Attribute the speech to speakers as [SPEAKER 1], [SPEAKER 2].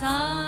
[SPEAKER 1] さあ。